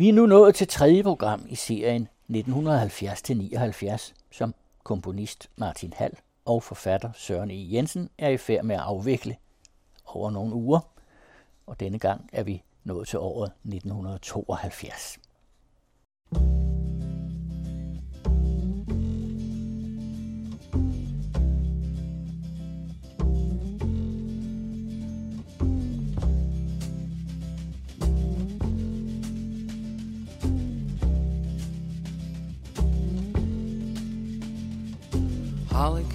Vi er nu nået til tredje program i serien 1970-79, som komponist Martin Hall og forfatter Søren E. Jensen er i færd med at afvikle over nogle uger, og denne gang er vi nået til året 1972. Holly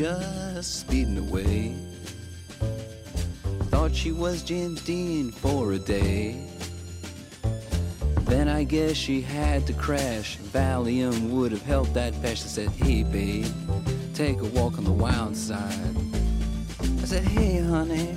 just speeding away. Thought she was James Dean for a day. Then I guess she had to crash. Valium would have helped that patch. I said, Hey, babe, take a walk on the wild side. I said, Hey, honey,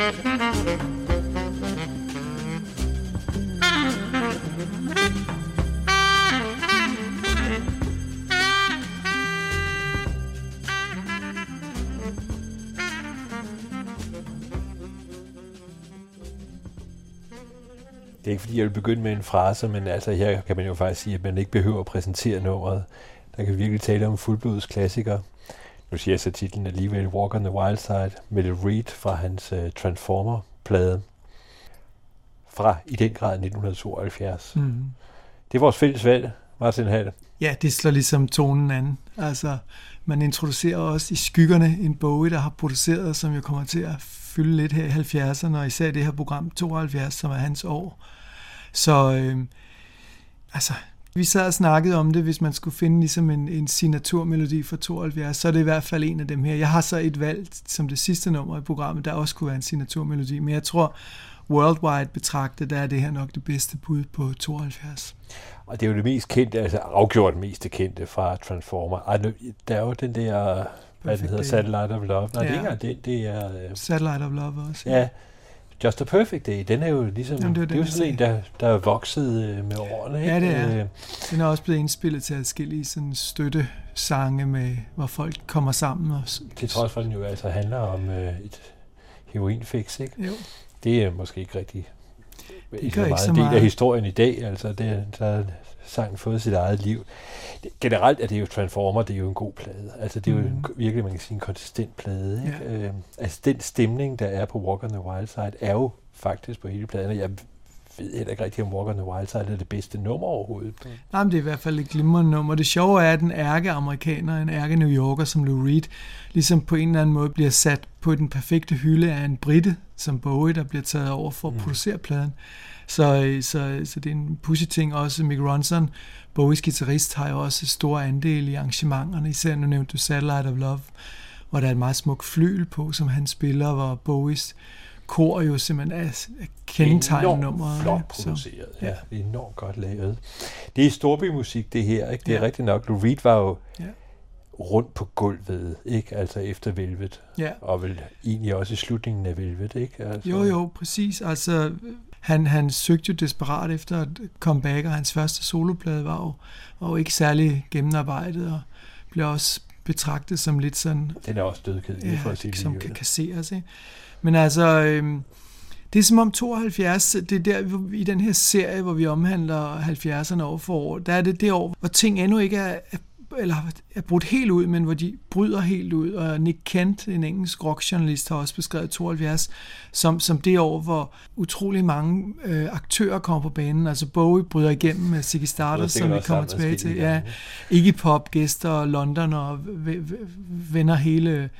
Det er ikke fordi, jeg vil begynde med en frase, men altså her kan man jo faktisk sige, at man ikke behøver at præsentere nummeret. Der kan vi virkelig tale om fuldblods klassikere. Nu siger jeg så titlen alligevel Walk on the Wild Side, Metal Reed fra hans uh, Transformer-plade fra i den grad 1972. Mm. Det er vores fælles valg, Martin Hall. Ja, det slår ligesom tonen an. Altså, man introducerer også i skyggerne en Bowie, der har produceret, som jo kommer til at fylde lidt her i 70'erne, og især det her program 72, som er hans år. Så øh, altså, Vi sad og snakkede om det, hvis man skulle finde ligesom en, en signaturmelodi for 72, så er det i hvert fald en af dem her. Jeg har så et valg som det sidste nummer i programmet, der også kunne være en signaturmelodi, men jeg tror, worldwide betragtet, der er det her nok det bedste bud på 72. Og det er jo det mest kendte, altså afgjort mest kendte fra Transformer. Ej, der er jo den der, hvad den hedder, Satellite of Love. Nej, ja. det er ikke det, det er... Uh... Satellite of Love også. Ja. ja. Just a Perfect Day, den er jo ligesom, Jamen, det, er, det er jo sådan en, der, der er vokset øh, med årene. Ikke? Ja, det er. Øh. Den er også blevet indspillet til forskellige sådan støttesange, med, hvor folk kommer sammen. Og, til trods for, at den jo altså handler om øh, et heroinfix, ikke? Jo. Det er måske ikke rigtig det ikke så meget en del af historien i dag. Altså, det, der sangen fået sit eget liv. Generelt er det jo Transformer, det er jo en god plade. Altså, det er mm. jo en, mm. virkelig, man kan sige, en konsistent plade. Ikke? Ja. Øh, altså, den stemning, der er på Walk on the Wild Side, er jo faktisk på hele pladen. Jeg ved heller ikke rigtig, om Walk on the Wild Side er det bedste nummer overhovedet. Mm. Nej, men det er i hvert fald et glimrende nummer. Det sjove er, at en ærke amerikaner, en ærke New Yorker som Lou Reed, ligesom på en eller anden måde bliver sat på den perfekte hylde af en britte, som Bowie, der bliver taget over for at mm. producere pladen. Så, så, så det er en pussy ting også. Mick Ronson, Bowies guitarist, har jo også stor andel i arrangementerne. Især nu nævnte du Satellite of Love, hvor der er et meget smukt flyl på, som han spiller, hvor Bowies kor jo simpelthen er kendetegnet nummer. flot produceret, så, ja. ja. Det er enormt godt lavet. Det er storbymusik, det her, ikke? Det er ja. rigtigt nok. Lou Reed var jo ja. rundt på gulvet, ikke? Altså efter Velvet. Ja. Og vel egentlig også i slutningen af Velvet, ikke? Altså. Jo, jo, præcis. Altså, han, han søgte jo desperat efter at komme back, og hans første soloplade var jo, var jo ikke særlig gennemarbejdet, og blev også betragtet som lidt sådan... Den er også dødkedelig ja, for sit som kan kasseres, ikke? Men altså, øhm, det er som om 72, det er der i den her serie, hvor vi omhandler 70'erne år for år, der er det det år, hvor ting endnu ikke er, er eller er brudt helt ud, men hvor de bryder helt ud. Og Nick Kent, en engelsk rockjournalist, har også beskrevet 72 som, som det år, hvor utrolig mange øh, aktører kommer på banen. Altså Bowie bryder igennem med Ziggy Stardust, som vi kommer tilbage til. Ja, Iggy Pop gæster London og vender hele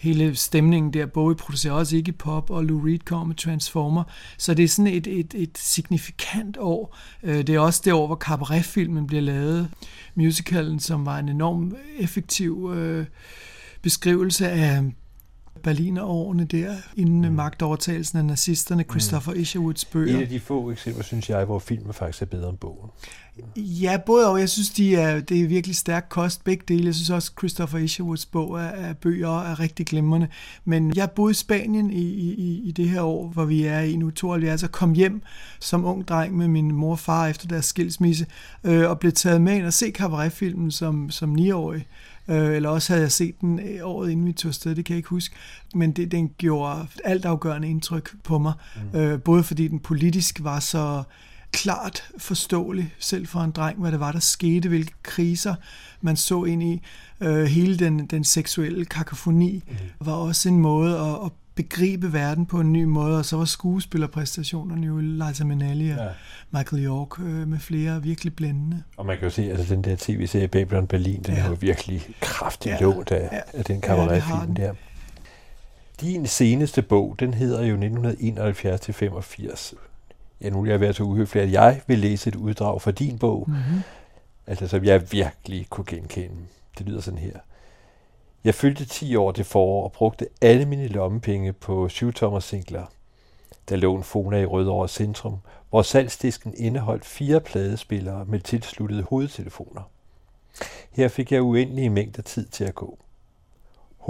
hele stemningen der. Bowie producerer også ikke pop, og Lou Reed kommer med Transformer. Så det er sådan et, et, et signifikant år. Øh, det er også det år, hvor cabaret-filmen bliver lavet. Musicalen, som var en enorm effektiv øh, beskrivelse af Berlinerårene der, inden mm. magtovertagelsen af nazisterne, mm. Christopher mm. Isherwoods bøger. En af de få eksempler, synes jeg, hvor filmen faktisk er bedre end bogen. Ja, både og. Jeg synes, de er, det er virkelig stærk kost, begge dele. Jeg synes også, Christopher Isherwoods bog er, er bøger er rigtig glimrende. Men jeg boede i Spanien i, i, i det her år, hvor vi er i nu 72, og kom hjem som ung dreng med min mor og far efter deres skilsmisse, øh, og blev taget med ind og se cabaretfilmen som, som 9-årig. Øh, eller også havde jeg set den øh, året inden vi tog afsted, det kan jeg ikke huske. Men det, den gjorde altafgørende indtryk på mig. Mm. Øh, både fordi den politisk var så klart forståelig, selv for en dreng, hvad det var, der skete, hvilke kriser man så ind i. Øh, hele den, den seksuelle kakofoni mm. var også en måde at, at begribe verden på en ny måde, og så var skuespillerpræstationerne jo Liza Minnelli og ja. Michael York øh, med flere virkelig blændende. Og man kan jo se, at altså, den der tv-serie Babylon Berlin, den ja. er jo virkelig kraftigt ja. lånt af, ja. af den kabaretfilm ja, der. Din seneste bog, den hedder jo 1971-85. Ja, nu er jeg været så uhøflig, at jeg vil læse et uddrag fra din bog, mm-hmm. altså som jeg virkelig kunne genkende. Det lyder sådan her. Jeg fyldte 10 år det forår og brugte alle mine lommepenge på 7-tommer singler. Der lå en Fona i Rødovre Centrum, hvor salgsdisken indeholdt fire pladespillere med tilsluttede hovedtelefoner. Her fik jeg uendelige mængder tid til at gå.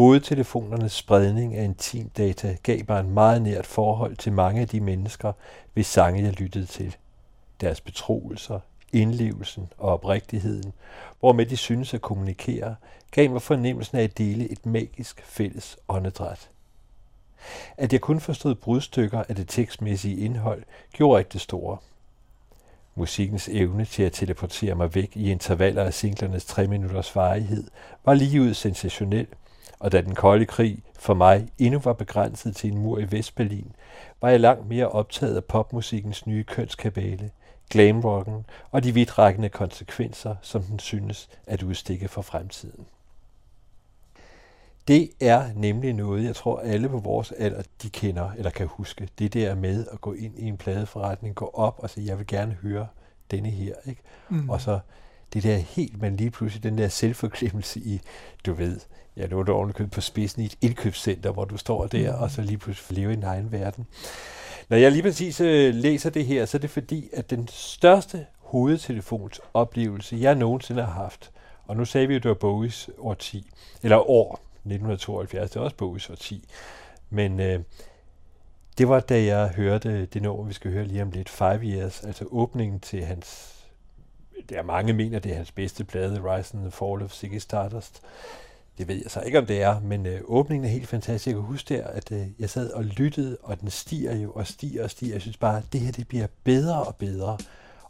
Hovedtelefonernes spredning af intimdata gav mig en meget nært forhold til mange af de mennesker, hvis sange jeg lyttede til. Deres betroelser, indlevelsen og oprigtigheden, hvormed de synes at kommunikere, gav mig fornemmelsen af at dele et magisk fælles åndedræt. At jeg kun forstod brudstykker af det tekstmæssige indhold, gjorde ikke det store. Musikkens evne til at teleportere mig væk i intervaller af singlernes tre minutters varighed var ligeud sensationel, og da den kolde krig for mig endnu var begrænset til en mur i Vestberlin, var jeg langt mere optaget af popmusikkens nye kønskabale, glamrocken og de vidtrækkende konsekvenser, som den synes at udstikke for fremtiden. Det er nemlig noget, jeg tror alle på vores alder, de kender eller kan huske. Det der med at gå ind i en pladeforretning, gå op og sige, jeg vil gerne høre denne her. Ikke? Mm. Og så det der helt, men lige pludselig den der selvforglemmelse i, du ved, ja, nu er du ovenikøbet på spidsen i et indkøbscenter, hvor du står der, mm. og så lige pludselig lever i en egen verden. Når jeg lige præcis øh, læser det her, så er det fordi, at den største hovedtelefonsoplevelse, jeg nogensinde har haft, og nu sagde vi jo, at det var Bowies år 10, eller år 1972, det er også Bowies år 10, men øh, det var da jeg hørte det nummer, vi skal høre lige om lidt, Five Years, altså åbningen til hans, der mange mener, det er hans bedste plade, Rise and the Fall of Ziggy Stardust. Det ved jeg så ikke, om det er, men øh, åbningen er helt fantastisk. Jeg kan huske der, at øh, jeg sad og lyttede, og den stiger jo og stiger og stiger. Jeg synes bare, at det her det bliver bedre og bedre.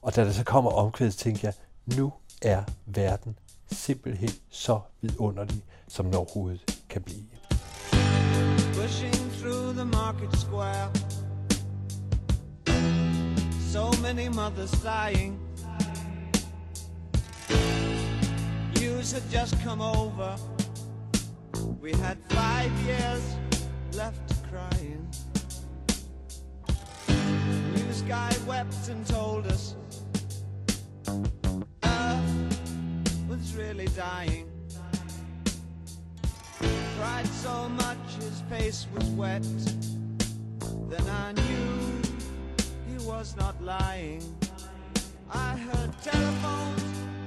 Og da der så kommer omkvædet, tænker jeg, nu er verden simpelthen så vidunderlig, som den overhovedet kan blive. Pushing through the market square So many mothers sighing News had just come over We had five years left crying News guy wept and told us Earth was really dying. Cried so much his face was wet. Then I knew he was not lying. I heard telephones,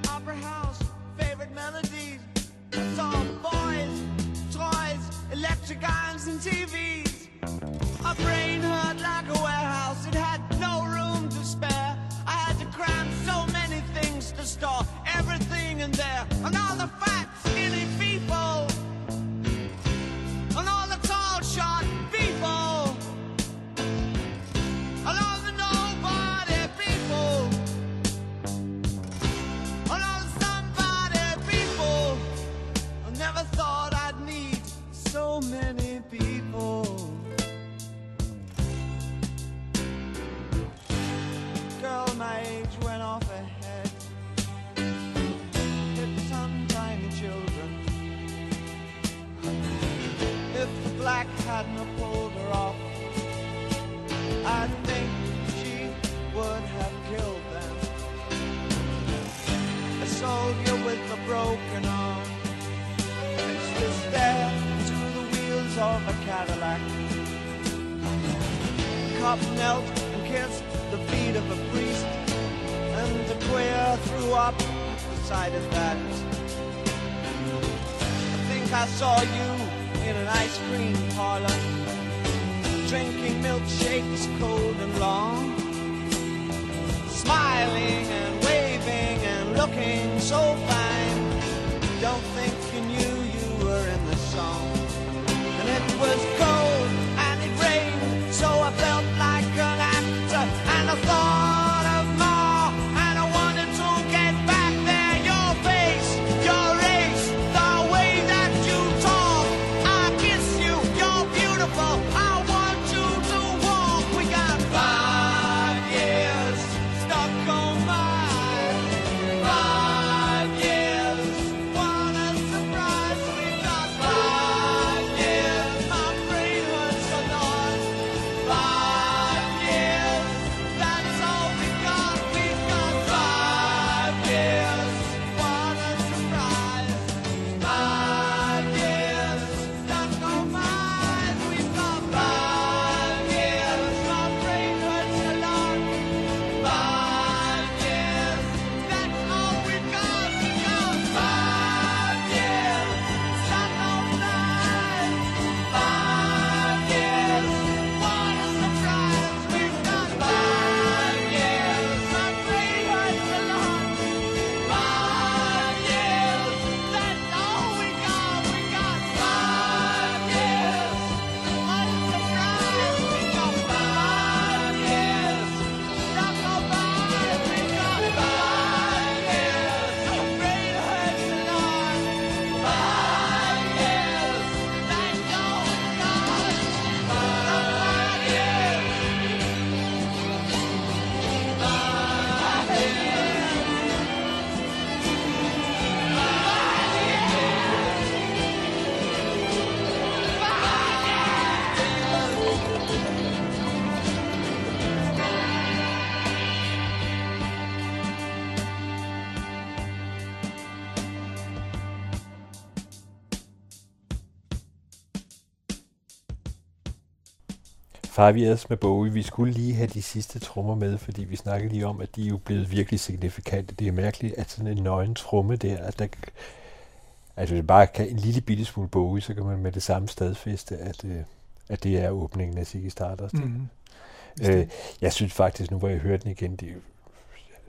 opera house, favorite melodies. I saw boys, toys, electric irons, and TVs. My brain hurt like a warehouse. It had no room to spare. I had to cram so many things to store everything in there, and all the fat, skinny people, and all the tall, short Five med Bowie. Vi skulle lige have de sidste trommer med, fordi vi snakkede lige om, at de er jo blevet virkelig signifikante. Det er mærkeligt, at sådan en nøgen tromme der, at der Altså, hvis man bare kan en lille bitte smule Bowie, så kan man med det samme stadfeste, at, øh, at det er åbningen af Ziggy Stardust. Mm-hmm. Øh, jeg synes faktisk, nu hvor jeg hører den igen, det er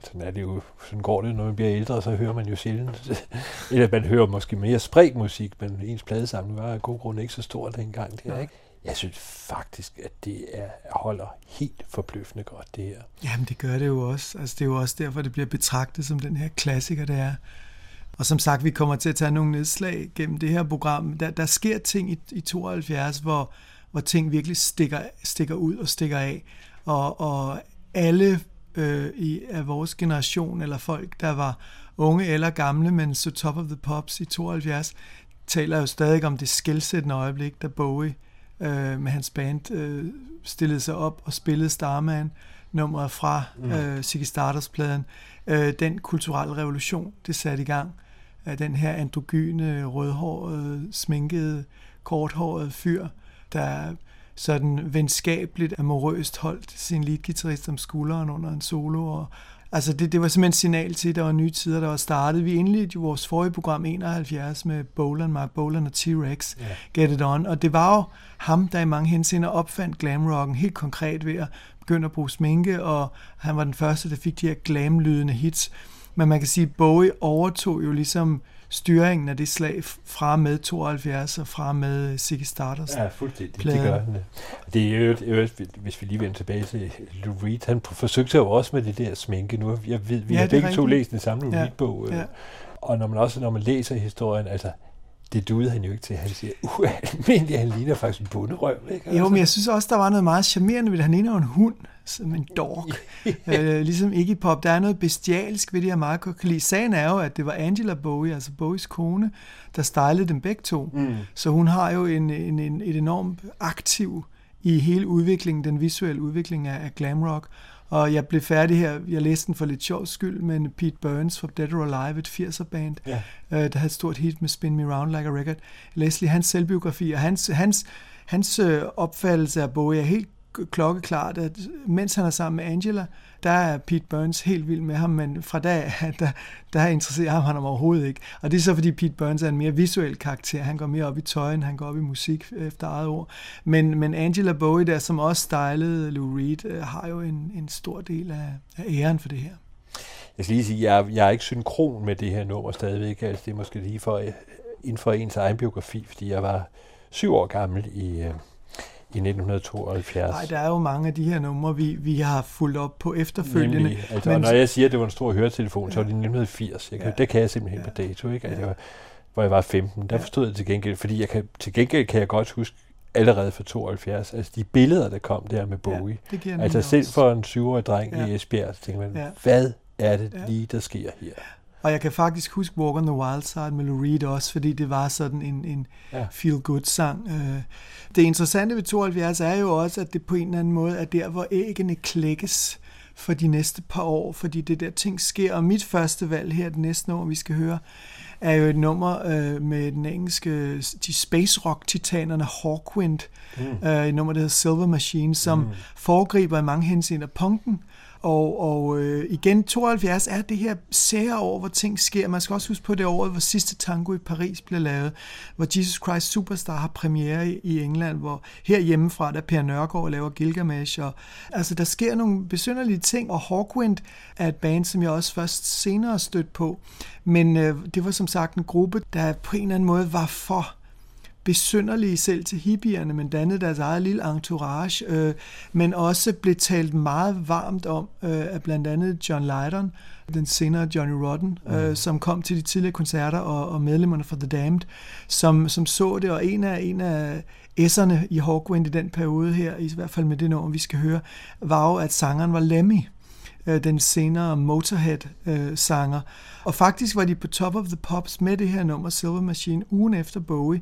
sådan er det jo, sådan går det, når man bliver ældre, så hører man jo sjældent, eller man hører måske mere spredt musik, men ens pladesamling var af god grund ikke så stor dengang, det er, ikke? Jeg synes faktisk, at det er, holder helt forbløffende godt, det her. Jamen, det gør det jo også. Altså, det er jo også derfor, det bliver betragtet som den her klassiker, det er. Og som sagt, vi kommer til at tage nogle nedslag gennem det her program. Der, der sker ting i, i 72, hvor, hvor ting virkelig stikker, stikker ud og stikker af. Og, og alle øh, i, af vores generation, eller folk, der var unge eller gamle, men så Top of the Pops i 72, taler jo stadig om det skældsættende øjeblik, da Bowie øh, med hans band øh, stillede sig op og spillede Starman nummeret fra mm. øh, Ziggy Stardust-pladen. Øh, den kulturelle revolution, det satte i gang af den her androgyne, rødhårede, sminkede, korthårede fyr, der sådan venskabeligt, amorøst holdt sin leadgitarrist om skulderen under en solo. Og, altså det, det var simpelthen et signal til, at der var nye tider, der var startet. Vi indledte jo vores forrige program 71 med Bolan, Mark Bolan og T-Rex, yeah. Get It On. Og det var jo ham, der i mange henseender opfandt glamrocken helt konkret ved at begynde at bruge sminke, og han var den første, der fik de her glamlydende hits. Men man kan sige, at Bowie overtog jo ligesom styringen af det slag fra med 72 og fra med Ziggy Stardust. Ja, fuldstændig. Det gør han. Det er jo, hvis vi lige vender tilbage til Lou Reed, han forsøgte jo også med det der sminke. Nu, jeg ved, vi ja, har begge to læst den samme Lou ja. Reed-bog. Øh, ja. Og når man også når man læser historien, altså det duede han jo ikke til. Han siger, ualmindeligt, han ligner faktisk en bunderøv. Ikke? Jo, men jeg synes også, der var noget meget charmerende ved det. Han ligner jo en hund, som en dog. øh, ligesom Iggy Pop. Der er noget bestialsk ved det, jeg meget godt kan lide. Sagen er jo, at det var Angela Bowie, altså Bowies kone, der stylede dem begge to. Mm. Så hun har jo en, en, en, et enormt aktiv i hele udviklingen, den visuelle udvikling af, af glam rock. Og jeg blev færdig her, jeg læste den for lidt sjov skyld, men Pete Burns fra Dead or Alive, et 80'er band, ja. øh, der havde et stort hit med Spin Me Round Like a Record. Leslie, hans selvbiografi, og hans, hans, hans øh, opfattelse af Bowie er helt klokkeklart, at mens han er sammen med Angela, der er Pete Burns helt vild med ham, men fra dag der, der interesserer ham han overhovedet ikke. Og det er så, fordi Pete Burns er en mere visuel karakter. Han går mere op i tøj, end han går op i musik efter eget ord. Men, men Angela Bowie, der som også stylede Lou Reed, øh, har jo en, en stor del af, af æren for det her. Jeg skal lige sige, jeg, jeg er ikke synkron med det her nummer stadigvæk. Altså, det er måske lige for, inden for ens egen biografi, fordi jeg var syv år gammel i, øh, i 1972. Nej, der er jo mange af de her numre, vi, vi har fulgt op på efterfølgende. Nemlig, altså, men, når jeg siger, at det var en stor høretelefon, så var det i 1980. Jeg kan, ja. Det kan jeg simpelthen ja. på dato, ikke? Altså, ja. jeg, hvor jeg var 15. Der forstod jeg til gengæld, fordi jeg kan, til gengæld kan jeg godt huske allerede fra 72, altså de billeder, der kom der med Bowie. Ja, det altså selv for en syvårig dreng ja. i Esbjerg, så tænker man, ja. hvad er det ja. lige, der sker her? Og jeg kan faktisk huske Walk on the Wild Side med Lou Reed også, fordi det var sådan en, en ja. feel-good-sang. Øh, det interessante ved 72 er jo også, at det på en eller anden måde er der, hvor æggene klækkes for de næste par år, fordi det der ting sker. Og mit første valg her, det næste år, vi skal høre, er jo et nummer øh, med den engelske, de space rock titanerne Hawkwind, mm. øh, et nummer, der hedder Silver Machine, som mm. foregriber i mange henseender punken, og, og øh, igen, 72 er det her sære år, hvor ting sker. Man skal også huske på det år, hvor sidste tango i Paris blev lavet, hvor Jesus Christ Superstar har premiere i, i England, hvor her hjemmefra, der Per Nørgaard laver Gilgamesh. Og, altså, der sker nogle besynderlige ting, og Hawkwind er et band, som jeg også først senere stødt på. Men øh, det var som sagt en gruppe, der på en eller anden måde var for besynderlige selv til hippierne, men dannede deres eget lille entourage, øh, men også blev talt meget varmt om øh, af blandt andet John Lydon, den senere Johnny Rotten, øh, mm. som kom til de tidligere koncerter, og, og medlemmerne fra The Damned, som, som så det, og en af, en af S'erne i Hawkwind i den periode her, i hvert fald med det nummer, vi skal høre, var jo, at sangeren var Lemmy, øh, den senere Motorhead-sanger. og faktisk var de på Top of the Pops med det her nummer, Silver Machine, ugen efter Bowie,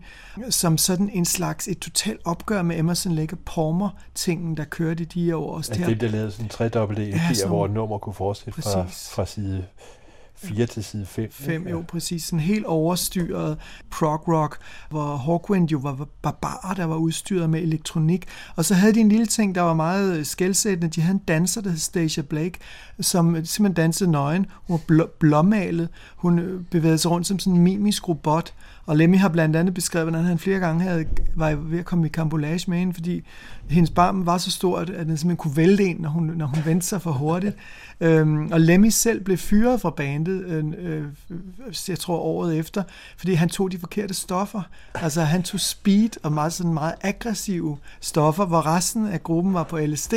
som sådan en slags et totalt opgør med Emerson Lake Palmer-tingen, der kørte de her år. Altså det, der lavede sådan en tredobbelte EP, ja, hvor et nummer kunne fortsætte fra, fra side 4 til side 5. 5, jo præcis. Sådan helt overstyret prog rock, hvor Hawkwind jo var barbarer, der var udstyret med elektronik. Og så havde de en lille ting, der var meget skældsættende. De havde en danser, der hed Stacia Blake, som simpelthen dansede nøgen. Hun var bl- blåmalet. Hun øh, bevægede sig rundt som sådan en mimisk robot. Og Lemmy har blandt andet beskrevet, hvordan han flere gange havde, var ved at komme i kambolage med hende, fordi hendes barm var så stort, at den simpelthen kunne vælte ind, når hun, når hun vendte sig for hurtigt. Øhm, og Lemmy selv blev fyret fra bandet, øh, øh, jeg tror året efter, fordi han tog de forkerte stoffer. Altså han tog speed og meget, sådan meget aggressive stoffer, hvor resten af gruppen var på LSD.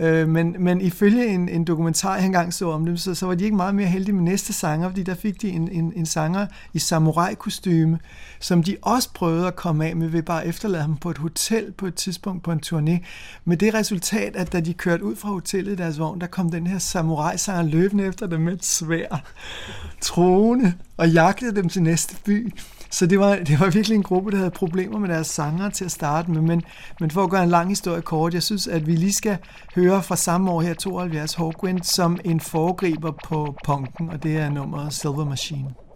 Øh, men, men ifølge en, en dokumentar, jeg engang så om dem, så, så var de ikke meget mere heldige med næste sanger, fordi der fik de en, en, en sanger i samurai-kostyme, som de også prøvede at komme af med ved bare at efterlade ham på et hotel på et tidspunkt på en turné. Med det resultat, at da de kørte ud fra hotellet i deres vogn, der kom den her samurai-sanger løbende efter dem med et svær, troende, og jagtede dem til næste by. Så det var, det var virkelig en gruppe, der havde problemer med deres sanger til at starte med. Men, men for at gøre en lang historie kort, jeg synes, at vi lige skal høre fra samme år her, 72 Hawkwind, som en foregriber på punken, og det er nummeret Silver Machine.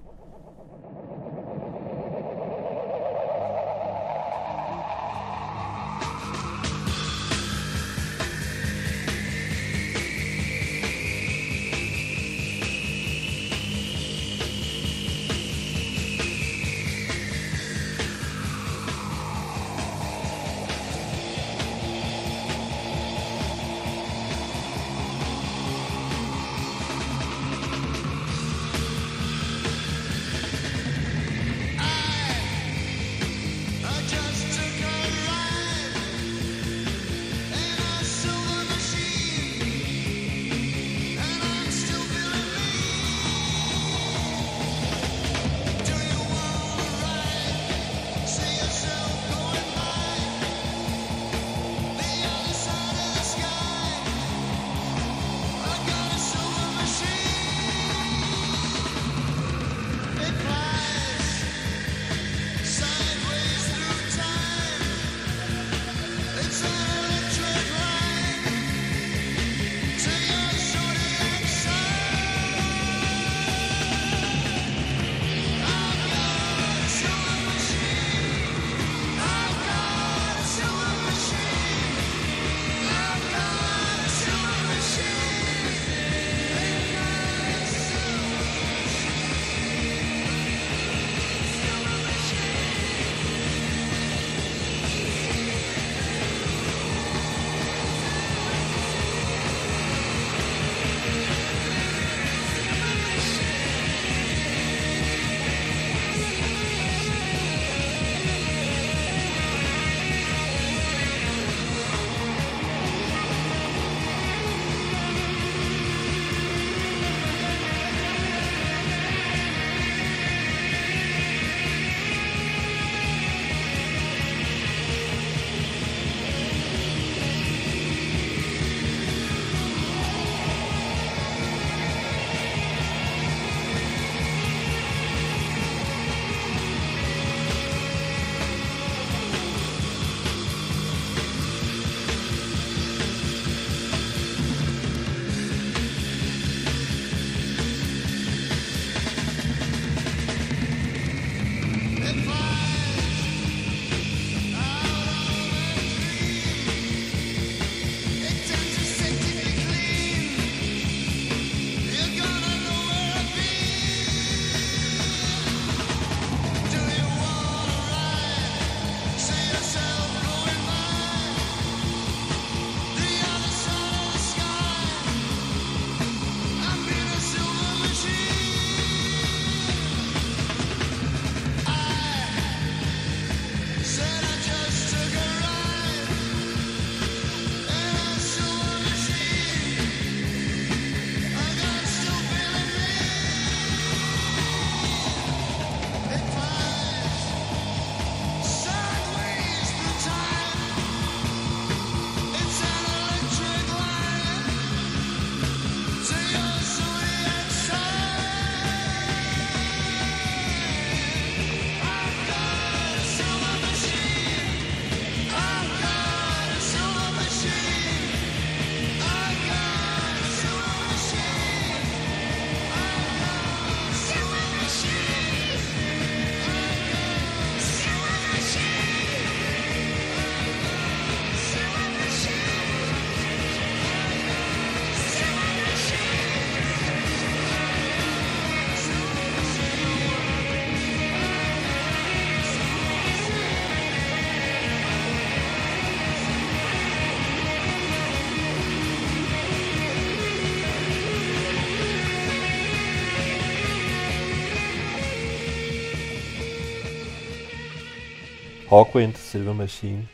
Hawkwind Silver Machine.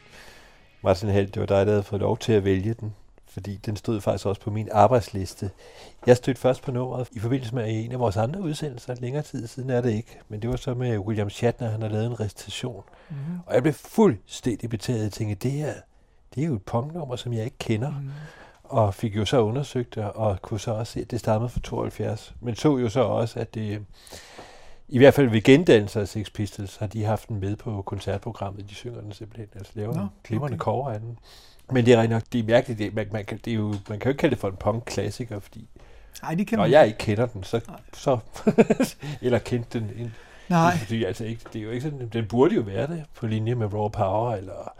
Martin Held, det var dig, der havde fået lov til at vælge den, fordi den stod faktisk også på min arbejdsliste. Jeg stødte først på nummeret i forbindelse med en af vores andre udsendelser, længere tid siden er det ikke, men det var så med William Shatner, han har lavet en recitation. Mm-hmm. Og jeg blev fuldstændig betaget. Jeg tænkte, det her, det er jo et punktnummer, som jeg ikke kender. Mm. Og fik jo så undersøgt det, og kunne så også se, at det stammede fra 72. Men så jo så også, at det, i hvert fald ved gendannelser af Sex Pistols, har de haft den med på koncertprogrammet. De synger den simpelthen, altså laver Nå, en glimrende okay. cover af den. Men det er nok, det er mærkeligt, det, man, man, kan, det er jo, man kan jo ikke kalde det for en punk-klassiker, fordi Nej, det kan man Når jeg ikke kender den, så, så eller kendte den. Ind, Nej. Fordi, altså, ikke, det er jo ikke sådan, den burde jo være det på linje med Raw Power, eller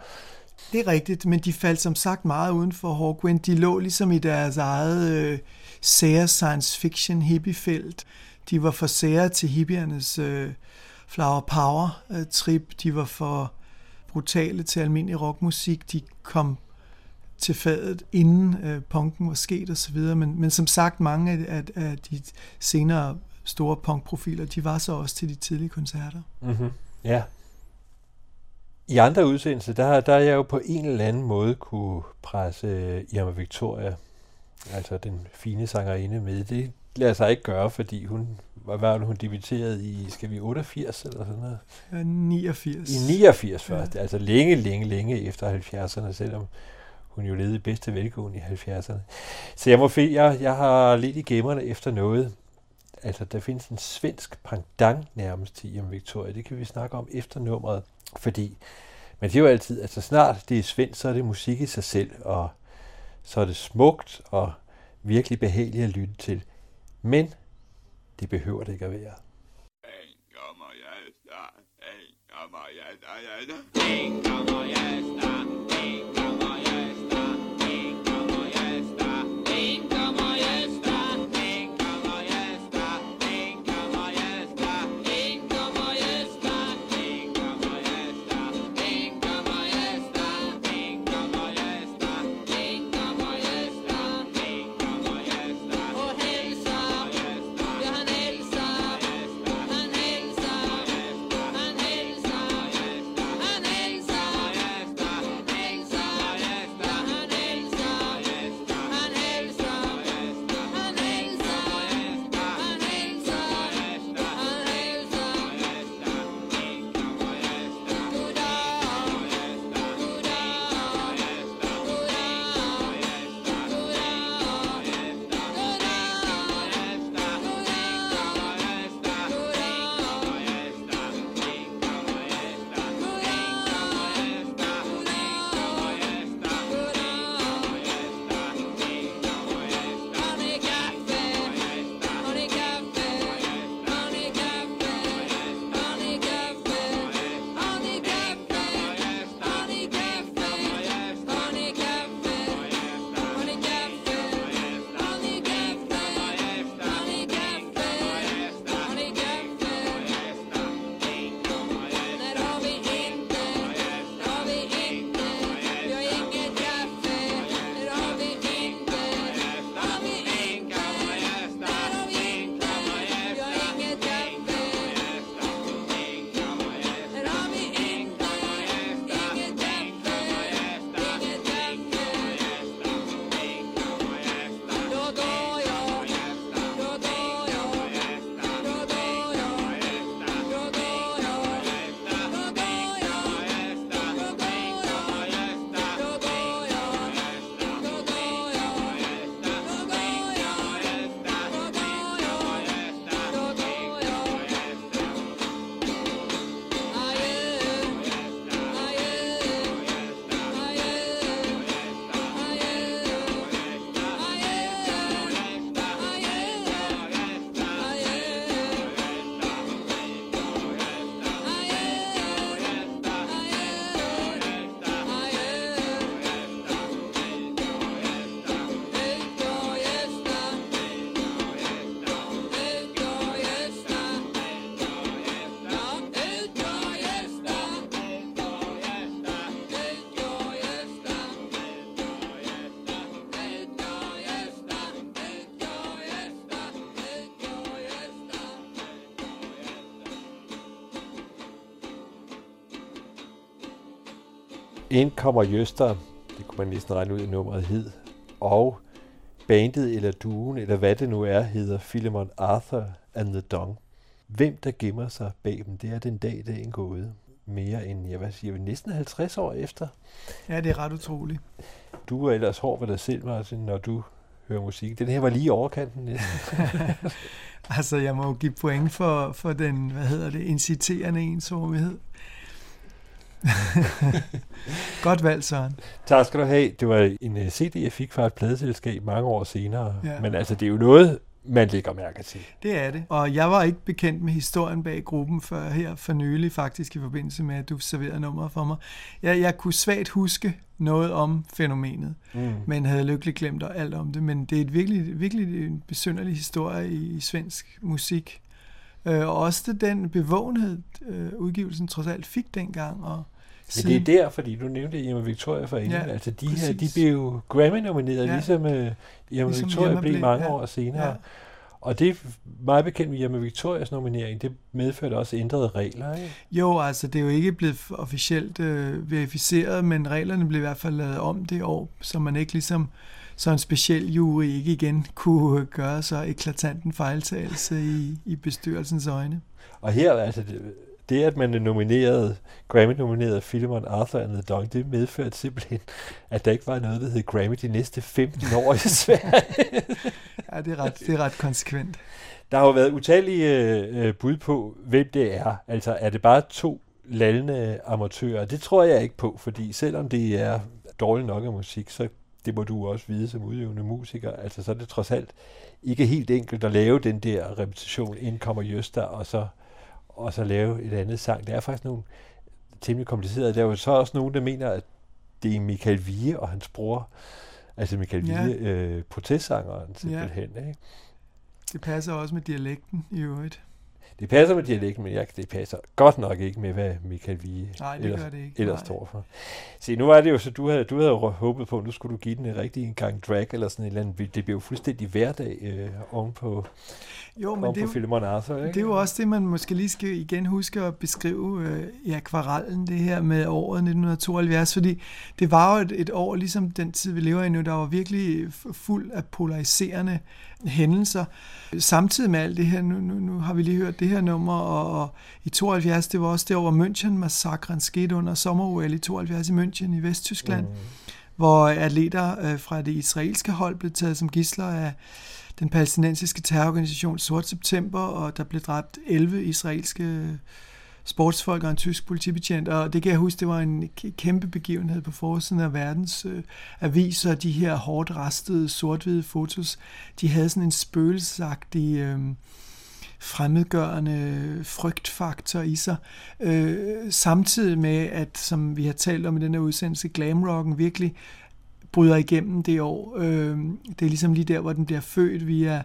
det er rigtigt, men de faldt som sagt meget uden for Hawkwind. De lå ligesom i deres eget øh, sære science fiction hippiefelt. De var for sære til hippiernes øh, flower power øh, trip. De var for brutale til almindelig rockmusik. De kom til fadet, inden øh, punken var sket osv. Men, men som sagt, mange af, af, af de senere store punkprofiler, de var så også til de tidlige koncerter. Mm-hmm. Ja, i andre udsendelser, der, der er jeg jo på en eller anden måde kunne presse øh, Irma Victoria, altså den fine sangerinde med. Det lader sig ikke gøre, fordi hun hvad var hun debuteret i, skal vi 88 eller sådan noget? Ja, 89. I 89 først, ja. altså længe, længe, længe efter 70'erne, selvom hun jo levede i bedste velgående i 70'erne. Så jeg, må finde, jeg, jeg har lidt i gemmerne efter noget. Altså, der findes en svensk pendant nærmest til Irma Victoria. Det kan vi snakke om efter nummeret. Fordi, men det er jo altid, altså snart det er svendt, så er det musik i sig selv, og så er det smukt og virkelig behageligt at lytte til. Men det behøver det ikke at være. En kommer jeg en kommer jeg en kommer jeg Ind kommer Jøster, det kunne man næsten regne ud, i nummeret hed, og bandet eller duen, eller hvad det nu er, hedder Philemon Arthur and the Dong. Hvem der gemmer sig bag dem, det er den dag, det er gået. Mere end, jeg hvad siger, næsten 50 år efter. Ja, det er ret utroligt. Du er ellers hård ved dig selv, Martin, når du hører musik. Den her var lige i overkanten. altså, jeg må give point for, for den, hvad hedder det, inciterende ensomhed. Godt valgt, Søren. Tak skal du have. Det var en uh, CD, jeg fik fra et pladeselskab mange år senere. Ja. Men altså, det er jo noget, man lægger mærke til. Det er det. Og jeg var ikke bekendt med historien bag gruppen før her for nylig, faktisk i forbindelse med, at du serverede nummeret for mig. Jeg, jeg kunne svagt huske noget om fænomenet, mm. men havde lykkeligt glemt alt om det. Men det er et virkelig, virkelig en besynderlig historie i, i svensk musik. Øh, og også den bevågenhed, øh, udgivelsen trods alt fik dengang. Og men det er der, fordi du nævnte Irma Victoria for inden. Ja, altså de præcis. her, de blev jo Grammy-nomineret, ja. ligesom uh, Irma ligesom Victoria Irma blev, blev mange ja. år senere. Ja. Og det er meget bekendt med Irma Victorias nominering, det medførte også ændrede regler, ikke? Jo, altså det er jo ikke blevet officielt øh, verificeret, men reglerne blev i hvert fald lavet om det år, så man ikke ligesom så en speciel jury ikke igen kunne gøre så eklatant en fejltagelse i, i bestyrelsens øjne. Og her, altså, det, det at man er nomineret, Grammy-nomineret Philemon Arthur and the Dog, det medførte simpelthen, at der ikke var noget, der hed Grammy de næste 15 år i Sverige. ja, det er, ret, det er ret konsekvent. Der har jo været utallige øh, bud på, hvem det er. Altså, er det bare to lallende amatører? Det tror jeg ikke på, fordi selvom det er dårligt nok af musik, så det må du også vide som udøvende musiker, altså så er det trods alt ikke helt enkelt at lave den der repetition, indkommer Jøster, og så og så lave et andet sang. Det er faktisk nogle temmelig komplicerede. Der er jo så også nogen, der mener, at det er Michael Vige og hans bror, altså Michael ja. Vige, øh, protestsangeren simpelthen. Ja. Ikke? Det passer også med dialekten i øvrigt. Det passer med dialekten, men jeg, det passer godt nok ikke med, hvad Michael Vige Nej, det ellers, det ikke. ellers står for. Se, nu var det jo så, du havde, du havde håbet på, at nu skulle du give den en rigtig en gang drag, eller sådan et eller andet. Det blev jo fuldstændig hverdag øh, oven på jo, men det, Philemon Arthur, ikke? det er jo også det, man måske lige skal igen huske at beskrive øh, i akvarellen, det her med året 1972, fordi det var jo et, et år, ligesom den tid, vi lever i nu, der var virkelig fuld af polariserende hændelser. Samtidig med alt det her, nu, nu, nu har vi lige hørt det her nummer, og, og i 72, det var også det hvor München-massakren skete under sommer i 72 i München i Vesttyskland, mm. hvor atleter øh, fra det israelske hold blev taget som gisler af den palæstinensiske terrororganisation Sort September, og der blev dræbt 11 israelske sportsfolk og en tysk politibetjent, og det kan jeg huske, det var en kæmpe begivenhed på forsiden af verdens øh, aviser, de her hårdt rastede sort-hvide fotos, de havde sådan en spøgelsesagtig øh, fremmedgørende frygtfaktor i sig, øh, samtidig med, at som vi har talt om i den her udsendelse, glamrocken virkelig bryder igennem det år. Øh, det er ligesom lige der, hvor den bliver født via,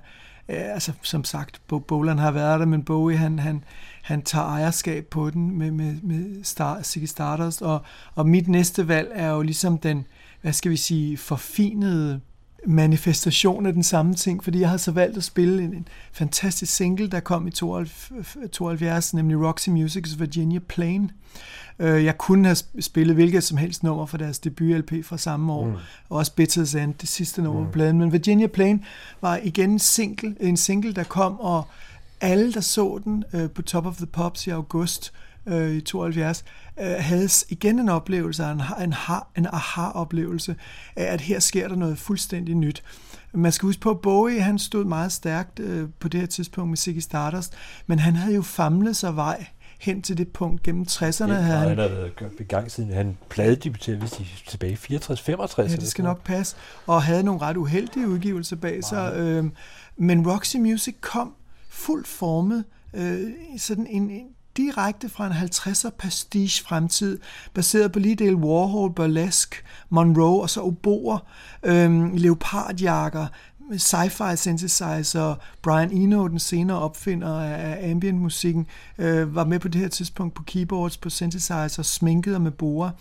altså som sagt, Bolan har været der, men Bowie, han, han, han tager ejerskab på den med, med, med Star, Ziggy Stardust, og, og mit næste valg er jo ligesom den, hvad skal vi sige, forfinede manifestation af den samme ting, fordi jeg har så valgt at spille en, en fantastisk single, der kom i 72, nemlig Roxy Music's Virginia Plain. Uh, jeg kunne have spillet hvilket som helst nummer fra deres debut-LP fra samme år, mm. og også Bitter's End, det sidste nummer mm. på pladen, men Virginia Plain var igen en single, en single, der kom, og alle, der så den uh, på Top of the Pops i august, øh, i 72, øh, havde igen en oplevelse, en, en, en aha-oplevelse af, at her sker der noget fuldstændig nyt. Man skal huske på, at Bowie han stod meget stærkt øh, på det her tidspunkt med Ziggy Stardust, men han havde jo famlet sig vej hen til det punkt gennem 60'erne. Ja, han, han har været i gang siden han pladedebuterede hvis de tilbage i 64-65. Ja, det skal nok passe. Og havde nogle ret uheldige udgivelser bag sig. Øh, men Roxy Music kom fuldt formet, øh, sådan en, en direkte fra en 50'er pastiche fremtid, baseret på lige del Warhol, Burlesque, Monroe og så oboer, øhm, leopardjakker, sci-fi synthesizer. Brian Eno, den senere opfinder af ambient musikken, øh, var med på det her tidspunkt på keyboards, på synthesizer, sminket og med borer.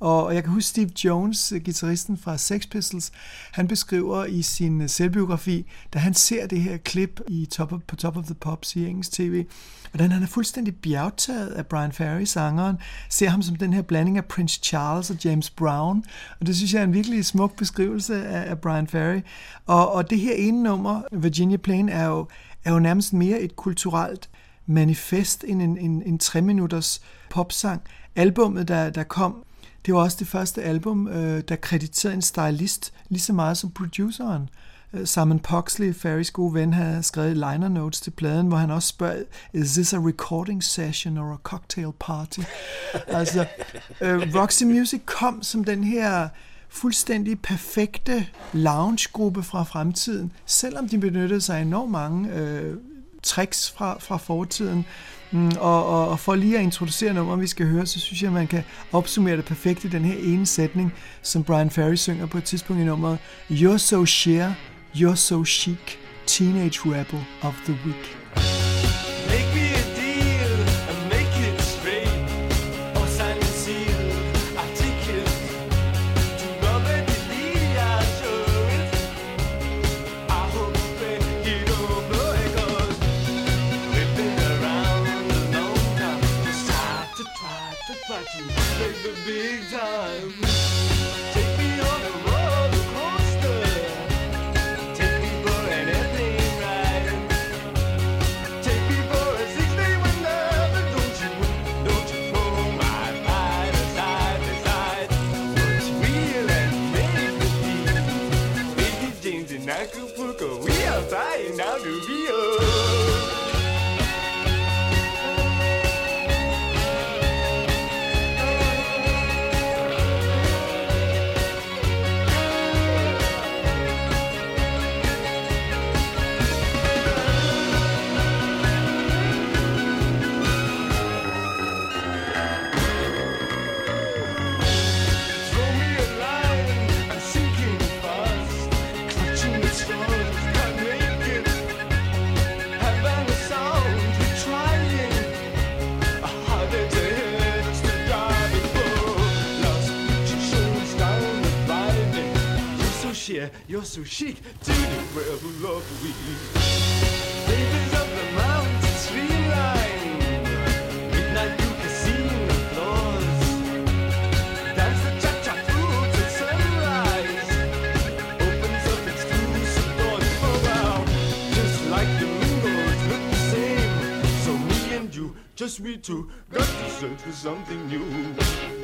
Og jeg kan huske Steve Jones, gitarristen fra Sex Pistols, han beskriver i sin øh, selvbiografi, da han ser det her klip i top of, på Top of the Pops i engelsk tv, hvordan han er fuldstændig bjergtaget af Brian Ferry, sangeren, ser ham som den her blanding af Prince Charles og James Brown, og det synes jeg er en virkelig smuk beskrivelse af, af Brian Ferry. Og, og det her ene nummer, Virginia Plain, er jo, er jo nærmest mere et kulturelt manifest end en, en, en tre minutters popsang. Albummet, der, der kom, det var også det første album, øh, der krediterede en stylist lige så meget som produceren. Øh, Simon Poxley, Ferrys gode ven, havde skrevet liner notes til pladen, hvor han også spørger, is this a recording session or a cocktail party? altså, øh, Roxy Music kom som den her fuldstændig perfekte lounge-gruppe fra fremtiden, selvom de benyttede sig af enormt mange øh, tricks fra, fra fortiden. Mm, og, og, og for lige at introducere nummer, vi skal høre, så synes jeg, at man kan opsummere det perfekt i den her ene sætning, som Brian Ferry synger på et tidspunkt i nummeret. You're so sheer, you're so chic, teenage rebel of the week. You're so chic to the rebel of the Babies of the mountain streamline. Midnight you casino floors. Dance the cha-cha through till sunrise. Opens up exclusive doors for wow. Just like the mingles look the same. So me and you, just we two, got to search for something new.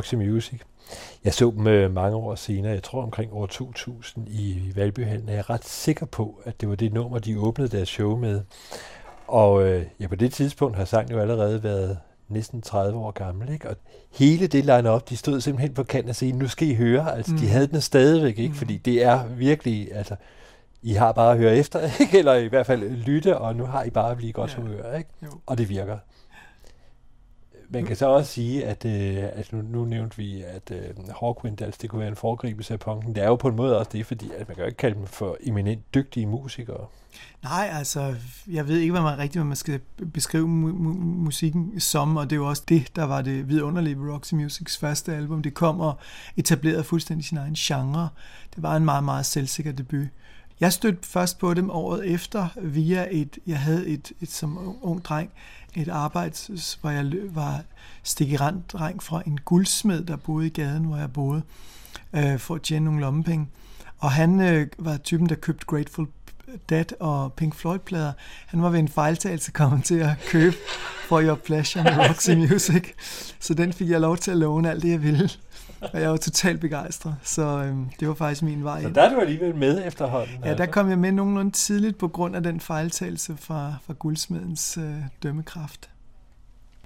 Roxy Music. Jeg så dem øh, mange år senere, jeg tror omkring år 2000 i Valbyhallen, og jeg er ret sikker på, at det var det nummer, de åbnede deres show med. Og øh, ja, på det tidspunkt har sangen jo allerede været næsten 30 år gammel, ikke? Og hele det line-up, de stod simpelthen på kanten og sagde, nu skal I høre, altså mm. de havde den stadigvæk, ikke? Mm. Fordi det er virkelig, altså, I har bare at høre efter, ikke? Eller i hvert fald lytte, og nu har I bare at blive godt ja. humør, ikke? Jo. Og det virker. Man kan så også sige, at, øh, at nu, nu nævnte vi, at øh, Hawkwindals, det kunne være en foregribelse af punken. Det er jo på en måde også det, fordi at man kan jo ikke kalde dem for eminent dygtige musikere. Nej, altså, jeg ved ikke, hvad man rigtigt hvad man skal beskrive mu- mu- musikken som, og det er jo også det, der var det vidunderlige ved Roxy Musics første album. Det kom og etablerede fuldstændig sin egen genre. Det var en meget, meget selvsikker debut. Jeg stødte først på dem året efter via et, jeg havde et, et som ung dreng, et arbejde, hvor jeg var stikiranddreng fra en guldsmed, der boede i gaden, hvor jeg boede, øh, for at tjene nogle lommepenge. Og han øh, var typen, der købte Grateful Dead og Pink Floyd-plader. Han var ved en fejltagelse kommet til at købe For Your Pleasure med Roxy Music. Så den fik jeg lov til at låne alt det, jeg ville. Og jeg var totalt begejstret. Så øhm, det var faktisk min vej Så der er du alligevel med efterhånden. Ja, der kom jeg med nogenlunde tidligt på grund af den fejltagelse fra, fra guldsmedens øh, dømmekraft.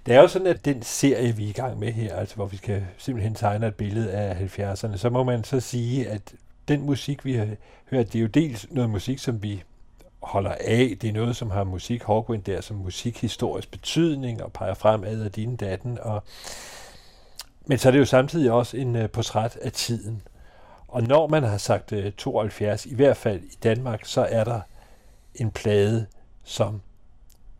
Det er jo sådan, at den serie, vi er i gang med her, altså hvor vi skal simpelthen tegne et billede af 70'erne, så må man så sige, at den musik, vi har hørt, det er jo dels noget musik, som vi holder af. Det er noget, som har musik Hawkwind der som musikhistorisk betydning og peger fremad af din datten. Og men så er det jo samtidig også en øh, portræt af tiden. Og når man har sagt øh, 72, i hvert fald i Danmark, så er der en plade, som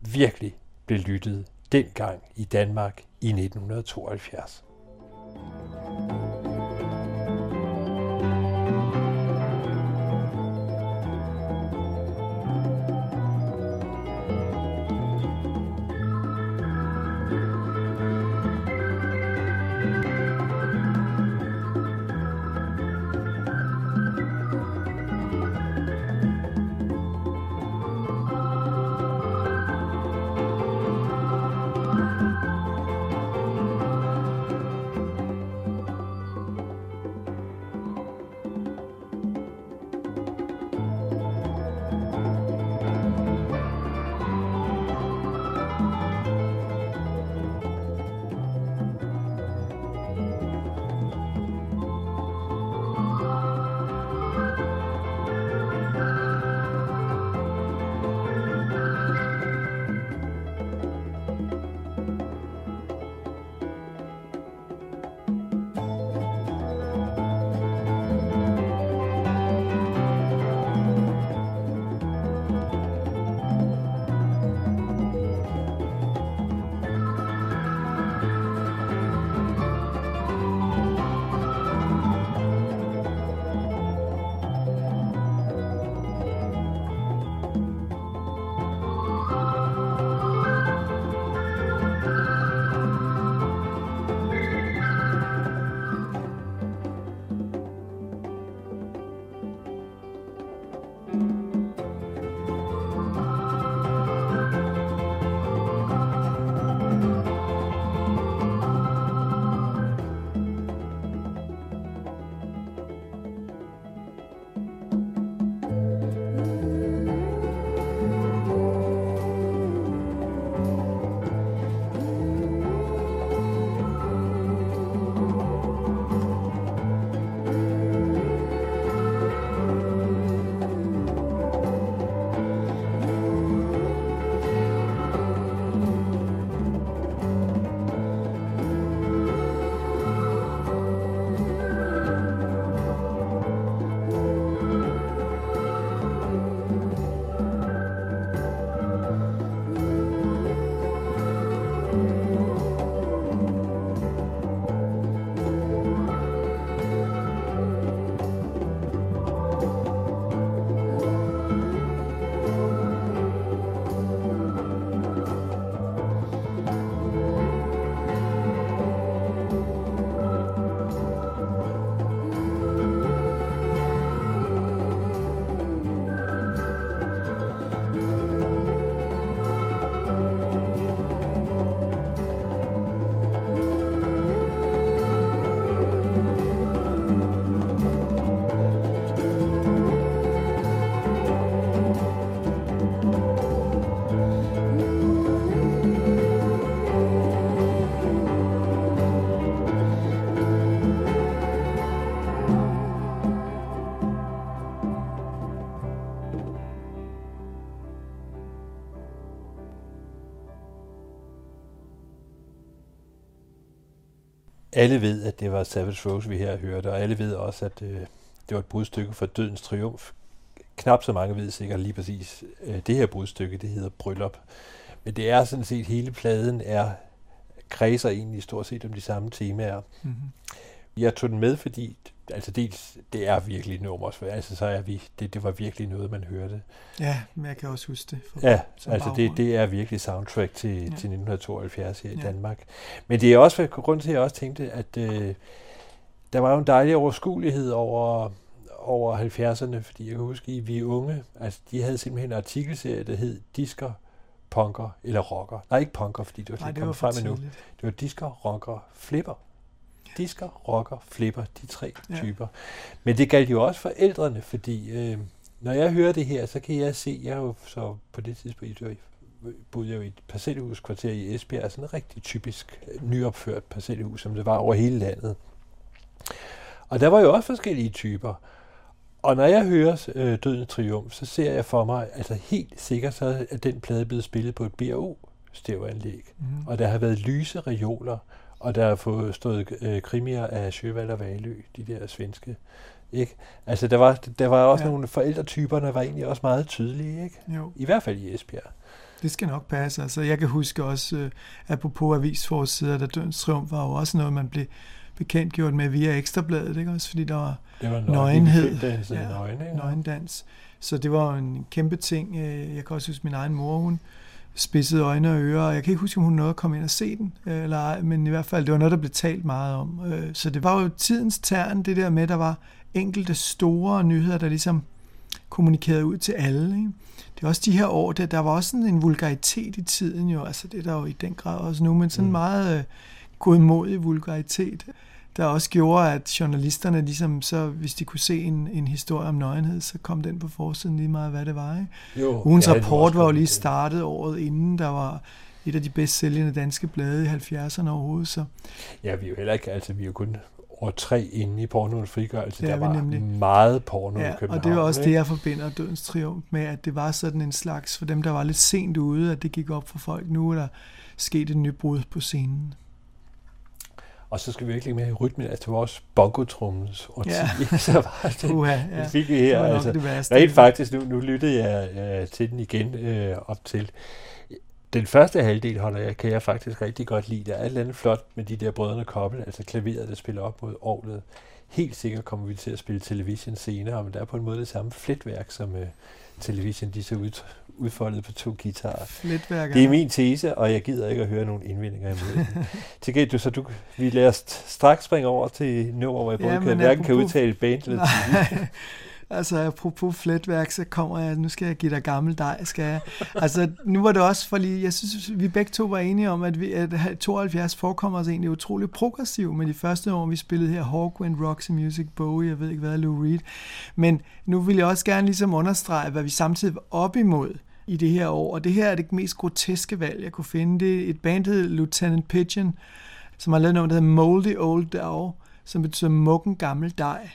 virkelig blev lyttet dengang i Danmark i 1972. Alle ved, at det var Savage Rose, vi her hørte, og alle ved også, at øh, det var et brudstykke for Dødens Triumf. Knap så mange ved sikkert lige præcis, øh, det her brudstykke, det hedder Bryllup. Men det er sådan set, hele pladen er kredser egentlig stort set om de samme temaer. Mm-hmm. Jeg tog den med, fordi altså dels, det er virkelig et nummer, så- altså så er vi, det, det var virkelig noget, man hørte. Ja, men jeg kan også huske det. For, Ja, altså det, baggrund. det er virkelig soundtrack til, ja. Til 1972 her i Ja. Danmark. Men det er også grund til, at jeg også tænkte, at øh, der var jo en dejlig overskuelighed over, over 70'erne, fordi jeg kan huske, at vi unge, altså de havde simpelthen en artikelserie, der hed Disker, Punker eller Rocker. Nej, ikke Punker, fordi det var Nej, det var frem endnu. Det var Disker, Rocker, Flipper. Disker, Rocker, Flipper, de tre Ja. typer. Men det galt jo også forældrene, fordi øh, når jeg hører det her, så kan jeg se, jeg jo så på det tidspunkt, boede jeg jo i et parcelhuskvarter i Esbjerg, sådan et rigtig typisk øh, nyopført parcelhus, som det var over hele landet. Og der var jo også forskellige typer. Og når jeg hører øh, Dødens Triumf, så ser jeg for mig, altså helt sikkert, så er den plade blevet spillet på et BRO stævanlæg. Mhm. Og der har været lyse reoler, og der har fået stået øh, krimier af Sjøvald og Valø, de der svenske. Ikke? Altså, der var, der var også Ja. ja. nogle forældretyper, der var egentlig også meget tydelige, ikke? Jo, I hvert fald i Esbjerg. det skal nok passe. Altså, jeg kan huske også, øh, apropos avisforsider, der Dødens Triumf var jo også noget, man blev bekendtgjort med via Ekstrabladet, ikke også? Fordi der var Det var Nøgenhed. Ja, Ja, ja, nøgne, ikke? nøgendans. Så det var en kæmpe ting. Øh, Jeg kan også huske min egen mor, hun spidsede øjne og ører, og jeg kan ikke huske, om hun nåede at komme ind og se den, øh, eller ej, men i hvert fald, det var noget, der blev talt meget om. Øh, Så det var jo tidens tern, det der med, der var enkelte store nyheder, der ligesom kommunikerede ud til alle. Ikke? Det er også de her år, der, der var også sådan en vulgaritet i tiden jo, altså det er der jo i den grad også nu, men sådan Mm. meget øh, godmodig vulgaritet, der også gjorde, at journalisterne ligesom så, hvis de kunne se en, en historie om nøgenhed, så kom den på forsiden lige meget, hvad det var. Ikke? Jo, Ugens ja, det rapport var jo lige startet året inden, der var et af de bedst sælgende danske blade i 70'erne overhovedet, så Ja, vi er jo heller ikke, altså vi er jo kun år tre inde i pornoens frigørelse. Det er der var nemlig. meget porno i ja, København. og det jo også det, ikke? jeg forbinder Dødens Triumf med, at det var sådan en slags, for dem, der var lidt sent ude, at det gik op for folk. Nu er der sket et nybrud på scenen. Og så skal vi ikke lægge med i rytmen, altså vores bongotrummens årti, Ja. så var det, Uha, ja. vi fik vi Det her, var nok altså, det værste. Rent faktisk, nu, nu lyttede jeg øh, til den igen øh, op til. Den første halvdel holder jeg, kan jeg faktisk rigtig godt lide. Der er et eller andet flot med de der brødrene kobbel, altså klaveret, der spiller op mod orglet. Helt sikkert kommer vi til at spille television senere, men der er på en måde det samme fletværk, som øh, television de så ud, udfoldet på to guitarer. Fletværker. Det er min tese, og jeg gider ikke at høre nogen indvendinger imod den. Til gengæld, du, så du, vi lader os straks springe over til nummer, hvor jeg både Ja, kan, hverken kan udtale band eller titel. Nej, altså apropos fletværk, så kommer jeg, nu skal jeg give dig gammel dej, skal jeg. Altså nu var det også for lige, jeg synes, vi begge to var enige om, at, vi, at 72 forekommer os egentlig utrolig progressiv med de første år, vi spillede her, Hawkwind, Roxy Music, Bowie, jeg ved ikke hvad, Lou Reed. Men nu vil jeg også gerne ligesom understrege, hvad vi samtidig var op imod i det her år, og det her er det mest groteske valg, jeg kunne finde. Det er et band, der hedder Lieutenant Pigeon, som har lavet noget, der hedder Moldy Old Dog, som betyder mukken gammel dej.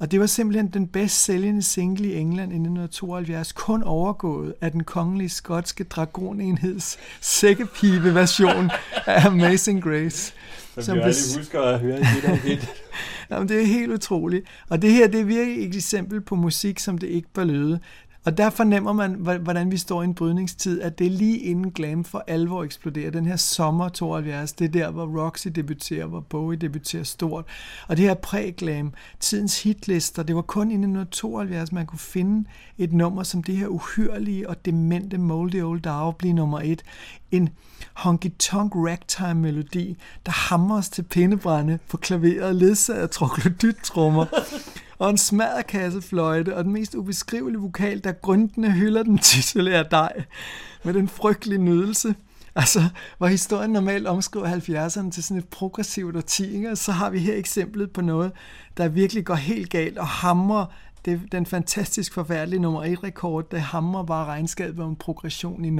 Og det var simpelthen den bedst sælgende single i England i 1972, kun overgået af den kongelige skotske dragonenheds sækkepibe-version af Amazing Grace. Som, Som vi aldrig husker at høre igen. Jamen, det er helt utroligt. Og det her, det er virkelig et eksempel på musik, som det ikke bør lyde. Og der fornemmer man, hvordan vi står i en brydningstid, at det er lige inden glam for alvor eksploderer. Den her sommer 72, det er der, hvor Roxy debuterer, hvor Bowie debuterer stort. Og det her præ-glam, tidens hitlister, det var kun i 1972, man kunne finde et nummer som det her uhyrlige og demente Moldy Old Dow blive nummer et. En honky-tonk ragtime-melodi, der hamres til pindebrænde på klaveret, ledsaget af troglodyttrummer og en smadderkassefløjte og den mest ubeskrivelige vokal, der grundende hylder den titulære dej med den frygtelige nydelse. Altså, hvor historien normalt omskriver 70'erne til sådan et progressivt årti, ikke? så har vi her eksemplet på noget, der virkelig går helt galt og hamrer det, den fantastisk forfærdelige nummer 1 rekord, der hamrer bare regnskabet om progression i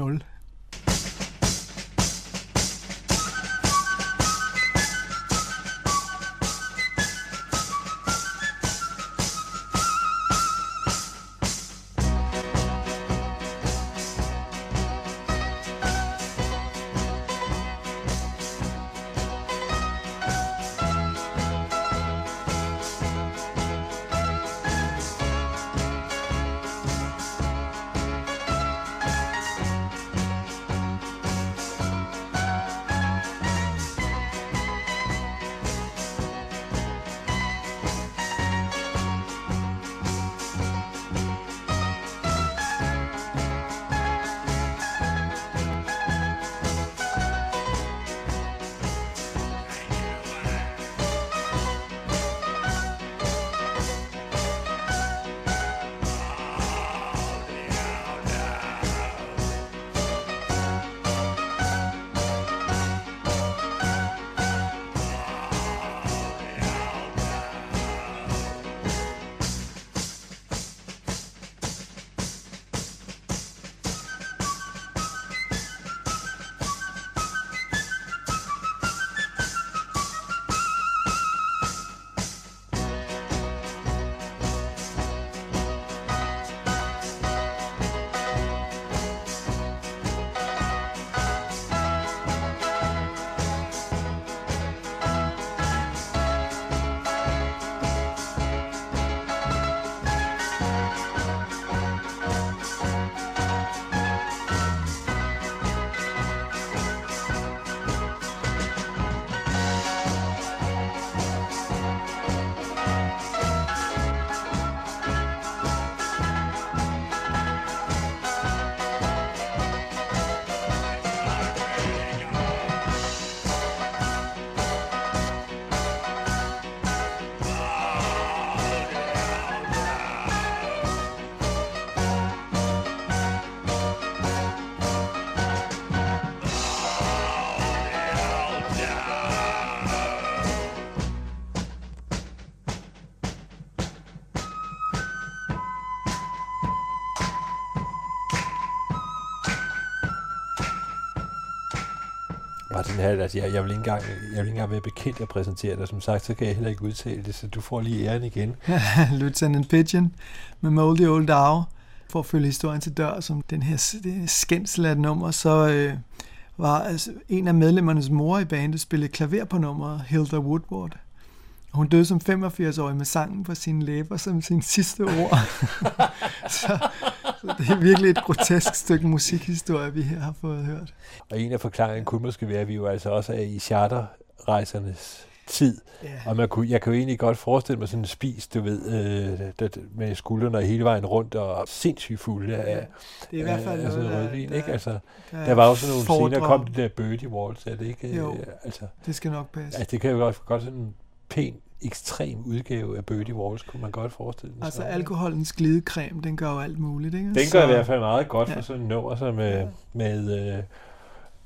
vil have det. altså jeg, jeg, vil ikke engang, jeg vil ikke engang være bekendt at præsentere dig. Som sagt, så kan jeg heller ikke udtale det, så du får lige æren igen. Lieutenant Pigeon med Moldy Old Dow. For at følge historien til dør, som den her det skændsel af et nummer, så øh, var altså, en af medlemmernes mor i bandet spillede klaver på nummeret, Hilda Woodward. Hun døde som 85-årig med sangen på sine læber som sin sidste ord. så, så det er virkelig et grotesk stykke musikhistorie, vi her har fået hørt. Og en af forklaringen kunne måske være, at vi jo altså også er i charterrejsernes tid. Yeah. Og man kunne, jeg kan jo egentlig godt forestille mig sådan en spis, du ved, øh, med skuldrene hele vejen rundt og sindssygt fulde af, det er i hvert fald af, noget, af rødvin, der, ikke? Altså, der, der var også nogle foredrag. senere kom det der Birdie Waltz, er det ikke? Jo, øh, altså, det skal nok passe. Altså, det kan jo godt, godt sådan pæn, ekstrem udgave af Birdie Waltz, kunne man godt forestille sig. Altså alkoholens glidecreme, den gør jo alt muligt, ikke? Den gør i hvert fald meget godt ja. for sådan en nummer som med, ja. med uh,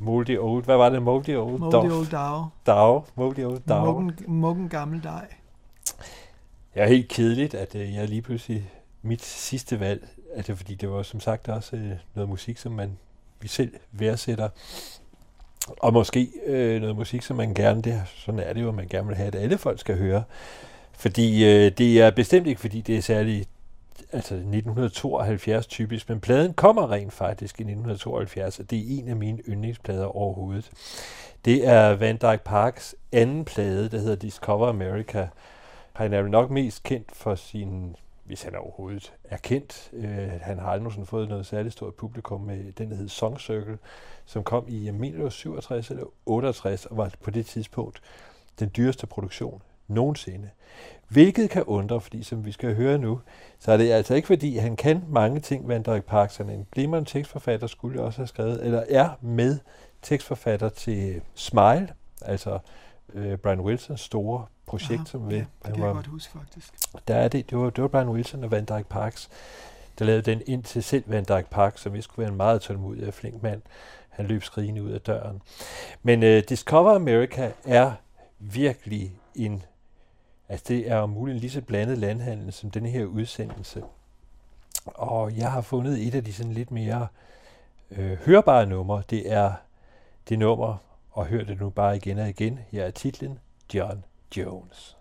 Moldy Old, hvad var det? Moldy Old Moldy Old Dow. Dow. Moldy Old Dow. Muggen, muggen gammel dej. Jeg er helt kedeligt, at uh, jeg lige pludselig, mit sidste valg, altså fordi det var som sagt også uh, noget musik, som man vi selv værdsætter, og måske øh, noget musik, som man gerne, det, sådan er det jo, man gerne vil have, at alle folk skal høre. Fordi øh, det er bestemt ikke, fordi det er særligt altså 1972 typisk, men pladen kommer rent faktisk i 1972, og det er en af mine yndlingsplader overhovedet. Det er Van Dyke Parks anden plade, der hedder Discover America. Han er nok mest kendt for sin, hvis han overhovedet er kendt, øh, han har aldrig sådan fået noget særligt stort publikum med den, der hed Song Circle, som kom i, jeg mener 67 eller 68, og var på det tidspunkt den dyreste produktion nogensinde. Hvilket kan undre, fordi som vi skal høre nu, så er det altså ikke fordi, han kan mange ting, Van Dijk Parks. Han er en glimrende tekstforfatter, skulle også have skrevet, eller er med tekstforfatter til Smile, altså øh, Brian Wilsons store projekt, Aha, som ja, vi, det kan var, jeg godt huske, faktisk. der er det, det var, det var Brian Wilson og Van Dyke Parks, der lavede den ind til selv Van Dyke Parks, som vi skulle være en meget tålmodig og flink mand. Han løb skrigende ud af døren. Men uh, Discover America er virkelig en, altså det er om muligt lige så blandet landhandel som den her udsendelse. Og jeg har fundet et af de sådan lidt mere øh, hørbare numre. Det er det nummer, og hør det nu bare igen og igen. Her er titlen John Jones.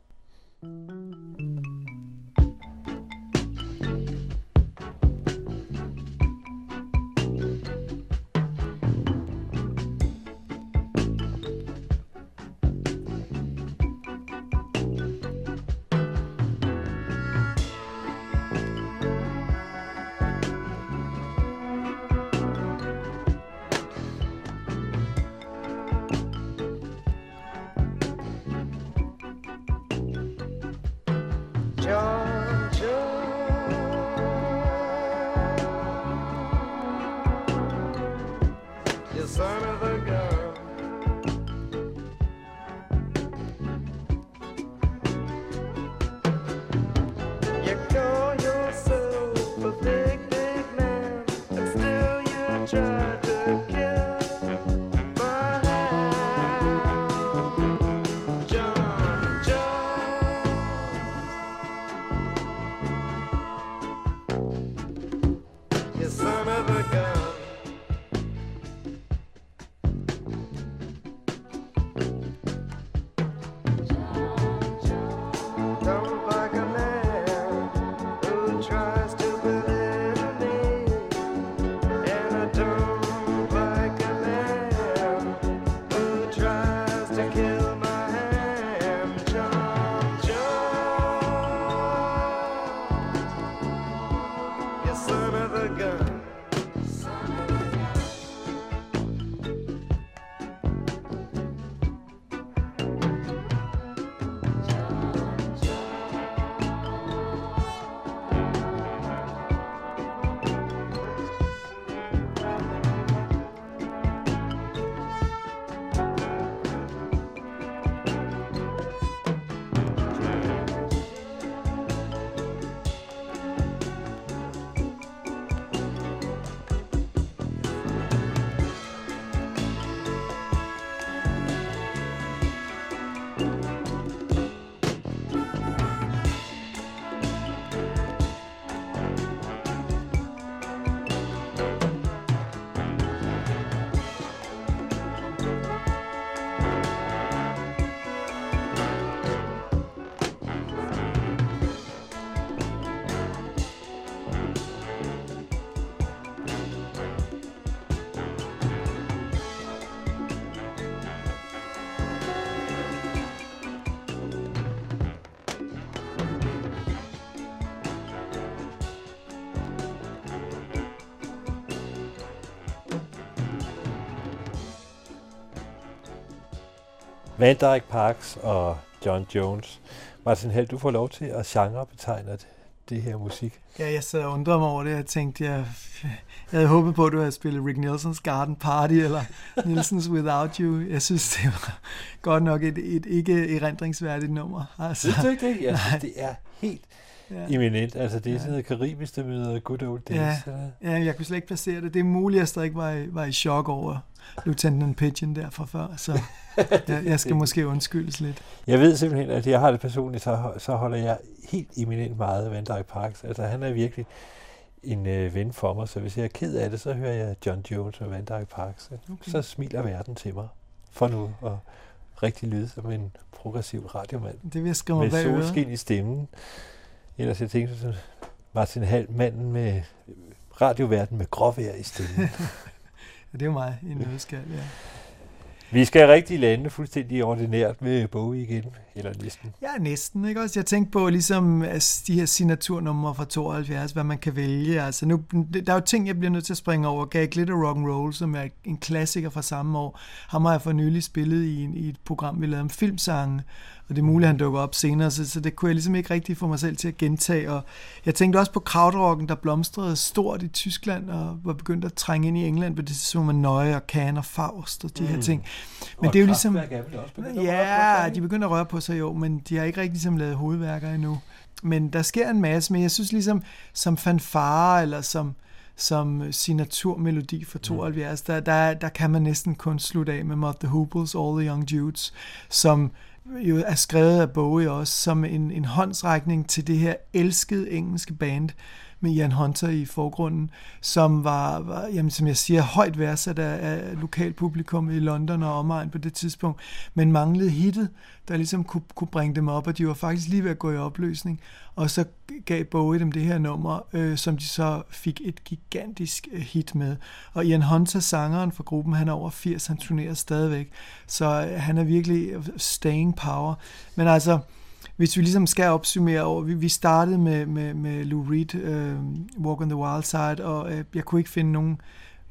Van Dyke Parks og John Jones. Martin Held, du får lov til at genrebetegne det, det her musik. Ja, jeg sad og undrede mig over det. Jeg tænkte, jeg, jeg havde håbet på, at du havde spillet Rick Nelsons Garden Party, eller Nelsons Without You. Jeg synes, det var godt nok et, et ikke erindringsværdigt nummer. Altså, Synes du ikke det? Jeg synes, det er helt ja. eminent. Altså, det er sådan noget karibisk, der møder good old days. Ja. Ja, jeg kunne slet ikke placere det. Det er muligt, at jeg stadig var i, var i chok over Lieutenant Pigeon der fra før, så jeg, jeg skal måske undskyldes lidt. Jeg ved simpelthen, at jeg har det personligt, så, så holder jeg helt eminent meget af Van Dyke Parks. Altså, han er virkelig en øh, ven for mig, så hvis jeg er ked af det, så hører jeg John Jones og Van Dyke Parks. Okay. Så smiler verden til mig for nu at rigtig lyde som en progressiv radiomand. Det vil jeg skrive med solskin i stemmen. Ellers jeg tænkte sådan, Martin Hall, manden med radioverden med gråvejr i stemmen. Ja, det er jo mig i en nødskal, ja. Vi skal rigtig lande fuldstændig ordinært med Bowie igen, eller næsten. Ja, næsten, ikke også? Jeg tænkte på ligesom altså, de her signaturnumre fra 72, hvad man kan vælge. Altså nu, der er jo ting, jeg bliver nødt til at springe over. Gag Glitter Rock and Roll, som er en klassiker fra samme år. Ham har jeg for nylig spillet i, en, i et program, vi lavede om filmsange, og det er muligt, at han dukker op senere, så, så det kunne jeg ligesom ikke rigtig få mig selv til at gentage. Og jeg tænkte også på krautrocken, der blomstrede stort i Tyskland, og var begyndt at trænge ind i England på det tidspunkt med Nøje og Can og Faust og de her Mm. ting. Men det er jo ligesom... Ja, Ja, de begynder at røre på sig jo, men de har ikke rigtig ligesom lavet hovedværker endnu. Men der sker en masse, men jeg synes ligesom som fanfare eller som, som signaturmelodi for 72, der, der, der kan man næsten kun slutte af med Mott the Hooples, All the Young Dudes, som jo er skrevet af Bowie også som en, en håndsrækning til det her elskede engelske band med Ian Hunter i forgrunden, som var, var jamen, som jeg siger, højt værdsat af, af lokalpublikum i London og omegn på det tidspunkt, men manglede hittet, der ligesom kunne, kunne bringe dem op, og de var faktisk lige ved at gå i opløsning, og så gav Bowie dem det her nummer, øh, som de så fik et gigantisk øh, hit med. Og Ian Hunter, sangeren for gruppen, han er over 80, han turnerer stadigvæk, så øh, han er virkelig staying power. Men altså, hvis vi ligesom skal opsummere over, vi, vi startede med, med, med Lou Reed, øh, Walk on the Wild Side, og øh, jeg kunne ikke finde nogen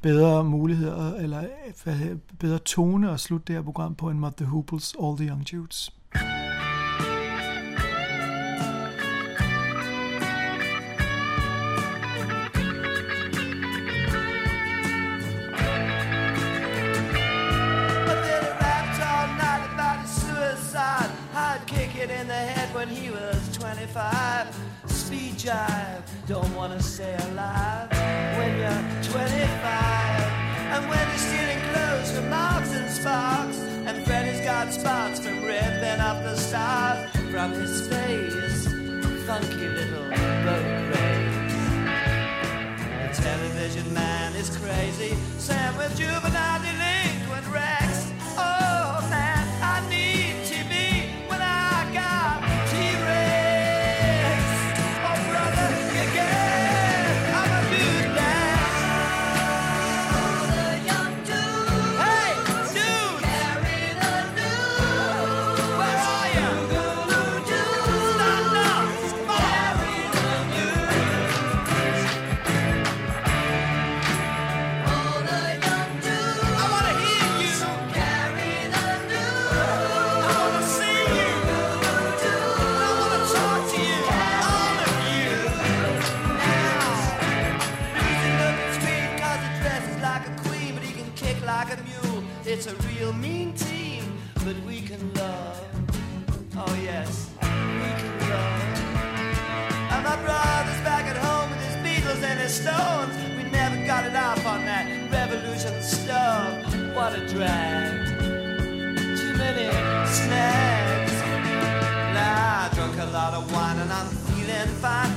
bedre muligheder, eller øh, hvad hedder- bedre tone at slutte det her program på, end Mott the Hooples, All the Young Dudes. Jive, don't wanna stay alive when you're 25. And when he's stealing clothes from Marks and Sparks. And Freddy's got spots from ripping up the stars from his face. Funky little boat race. The television man is crazy. Sam with juvenile What a drag. Too many snags. Nah, I drunk a lot of wine and I'm feeling fine.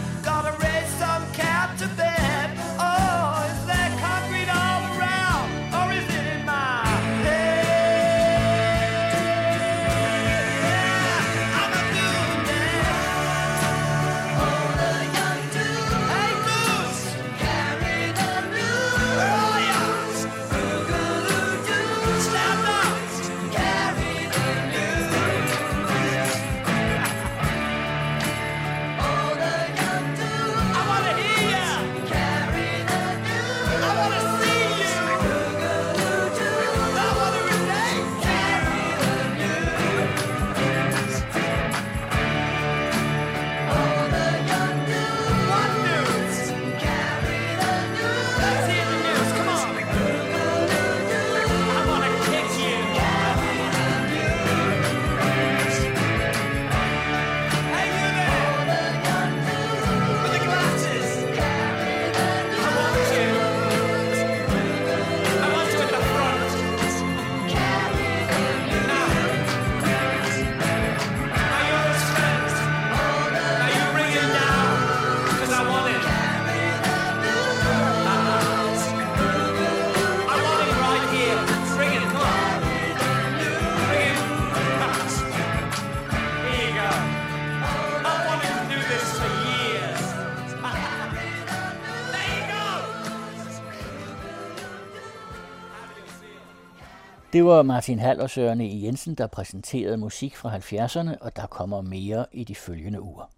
Det var Martin Hall og Søren E. Jensen, der præsenterede musik fra 70'erne, og der kommer mere i de følgende uger.